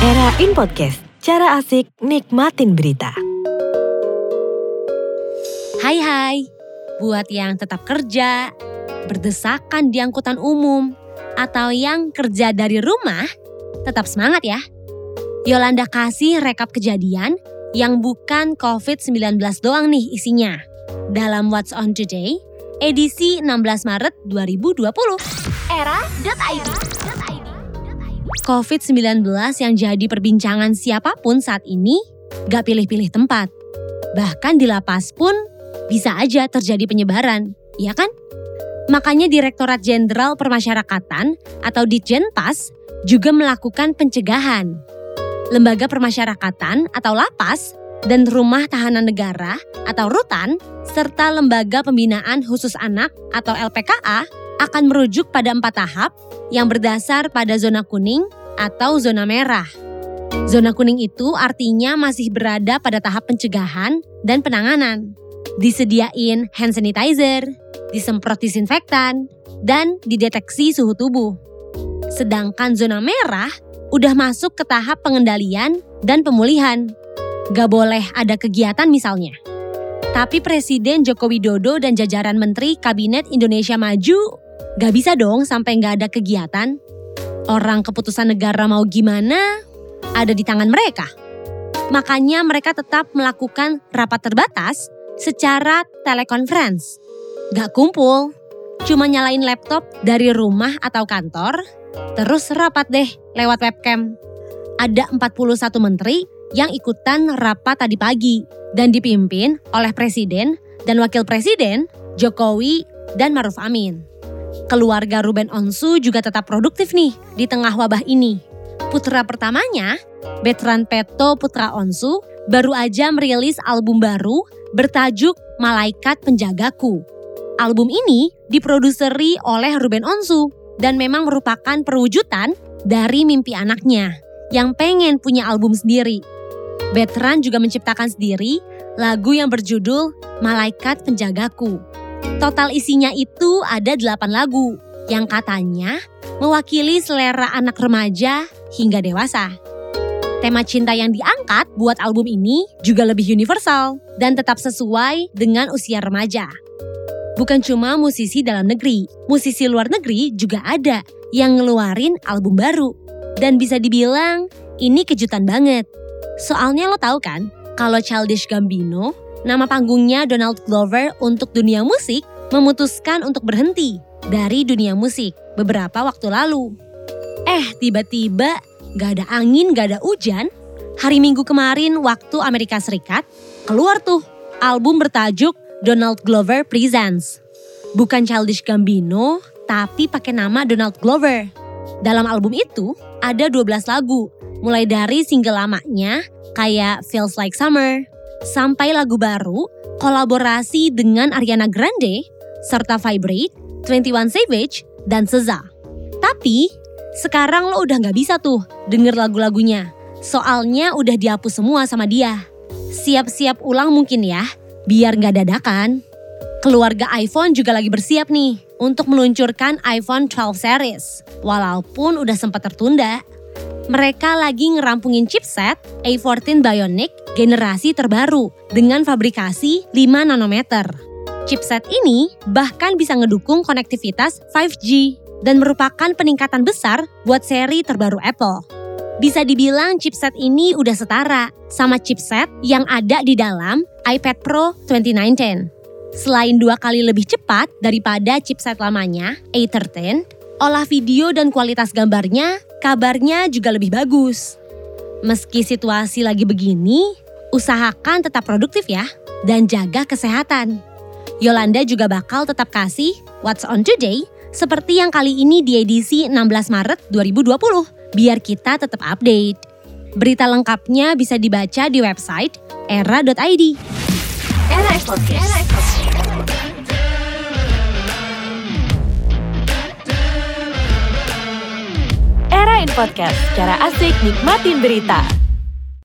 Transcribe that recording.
Era in Podcast, cara asik nikmatin berita. Hai hai, buat yang tetap kerja, berdesakan di angkutan umum, atau yang kerja dari rumah, tetap semangat ya. Yolanda kasih rekap kejadian yang bukan COVID-19 doang nih isinya. Dalam What's On Today, edisi 16 Maret 2020. Era.id COVID-19 yang jadi perbincangan siapa pun saat ini gak pilih-pilih tempat. Bahkan di lapas pun bisa aja terjadi penyebaran, ya kan? Makanya Direktorat Jenderal Permasyarakatan atau Ditjenpas juga melakukan pencegahan. Lembaga Permasyarakatan atau lapas dan Rumah Tahanan Negara atau Rutan serta Lembaga Pembinaan Khusus Anak atau LPKA akan merujuk pada empat tahap yang berdasar pada zona kuning atau zona merah. Zona kuning itu artinya masih berada pada tahap pencegahan dan penanganan. Disediain hand sanitizer, disemprot disinfektan, dan dideteksi suhu tubuh. Sedangkan zona merah udah masuk ke tahap pengendalian dan pemulihan. Gak boleh ada kegiatan misalnya. Tapi Presiden Joko Widodo dan jajaran Menteri Kabinet Indonesia Maju gak bisa dong sampai gak ada kegiatan. Orang keputusan negara mau gimana ada di tangan mereka. Makanya mereka tetap melakukan rapat terbatas secara telekonferensi. Gak kumpul, cuma nyalain laptop dari rumah atau kantor, terus rapat deh lewat webcam. Ada 41 menteri yang ikutan rapat tadi pagi dan dipimpin oleh Presiden dan Wakil Presiden Jokowi dan Maruf Amin. Keluarga Ruben Onsu juga tetap produktif nih di tengah wabah ini. Putra pertamanya, Betran Peto Putra Onsu, baru aja merilis album baru bertajuk Malaikat Penjagaku. Album ini diproduseri oleh Ruben Onsu dan memang merupakan perwujudan dari mimpi anaknya yang pengen punya album sendiri. Betran juga menciptakan sendiri lagu yang berjudul Malaikat Penjagaku. Total isinya itu ada 8 lagu yang katanya mewakili selera anak remaja hingga dewasa. Tema cinta yang diangkat buat album ini juga lebih universal dan tetap sesuai dengan usia remaja. Bukan cuma musisi dalam negeri, musisi luar negeri juga ada yang ngeluarin album baru. Dan bisa dibilang ini kejutan banget. Soalnya lo tahu kan, kalau Childish Gambino, nama panggungnya Donald Glover untuk dunia musik, memutuskan untuk berhenti dari dunia musik beberapa waktu lalu. Eh, tiba-tiba gak ada angin, gak ada hujan. Hari Minggu kemarin waktu Amerika Serikat, keluar tuh album bertajuk Donald Glover Presents. Bukan Childish Gambino, tapi pakai nama Donald Glover. Dalam album itu ada 12 lagu, mulai dari single lamanya kayak Feels Like Summer, sampai lagu baru kolaborasi dengan Ariana Grande, serta Vibrate, 21 Savage, dan SZA. Tapi sekarang lo udah gak bisa tuh denger lagu-lagunya. Soalnya udah dihapus semua sama dia. Siap-siap ulang mungkin ya, biar gak dadakan. Keluarga iPhone juga lagi bersiap nih untuk meluncurkan iPhone 12 series. Walaupun udah sempat tertunda. Mereka lagi ngerampungin chipset A14 Bionic generasi terbaru dengan fabrikasi 5 nanometer. Chipset ini bahkan bisa ngedukung konektivitas 5G dan merupakan peningkatan besar buat seri terbaru Apple. Bisa dibilang chipset ini udah setara sama chipset yang ada di dalam iPad Pro 2019. Selain dua kali lebih cepat daripada chipset lamanya, A13, olah video dan kualitas gambarnya kabarnya juga lebih bagus. Meski situasi lagi begini, usahakan tetap produktif ya dan jaga kesehatan. Yolanda juga bakal tetap kasih What's on Today seperti yang kali ini di edisi 16 Maret 2020 biar kita tetap update. Berita lengkapnya bisa dibaca di website era.id. Era Podcast. Podcast, cara asik nikmatin berita.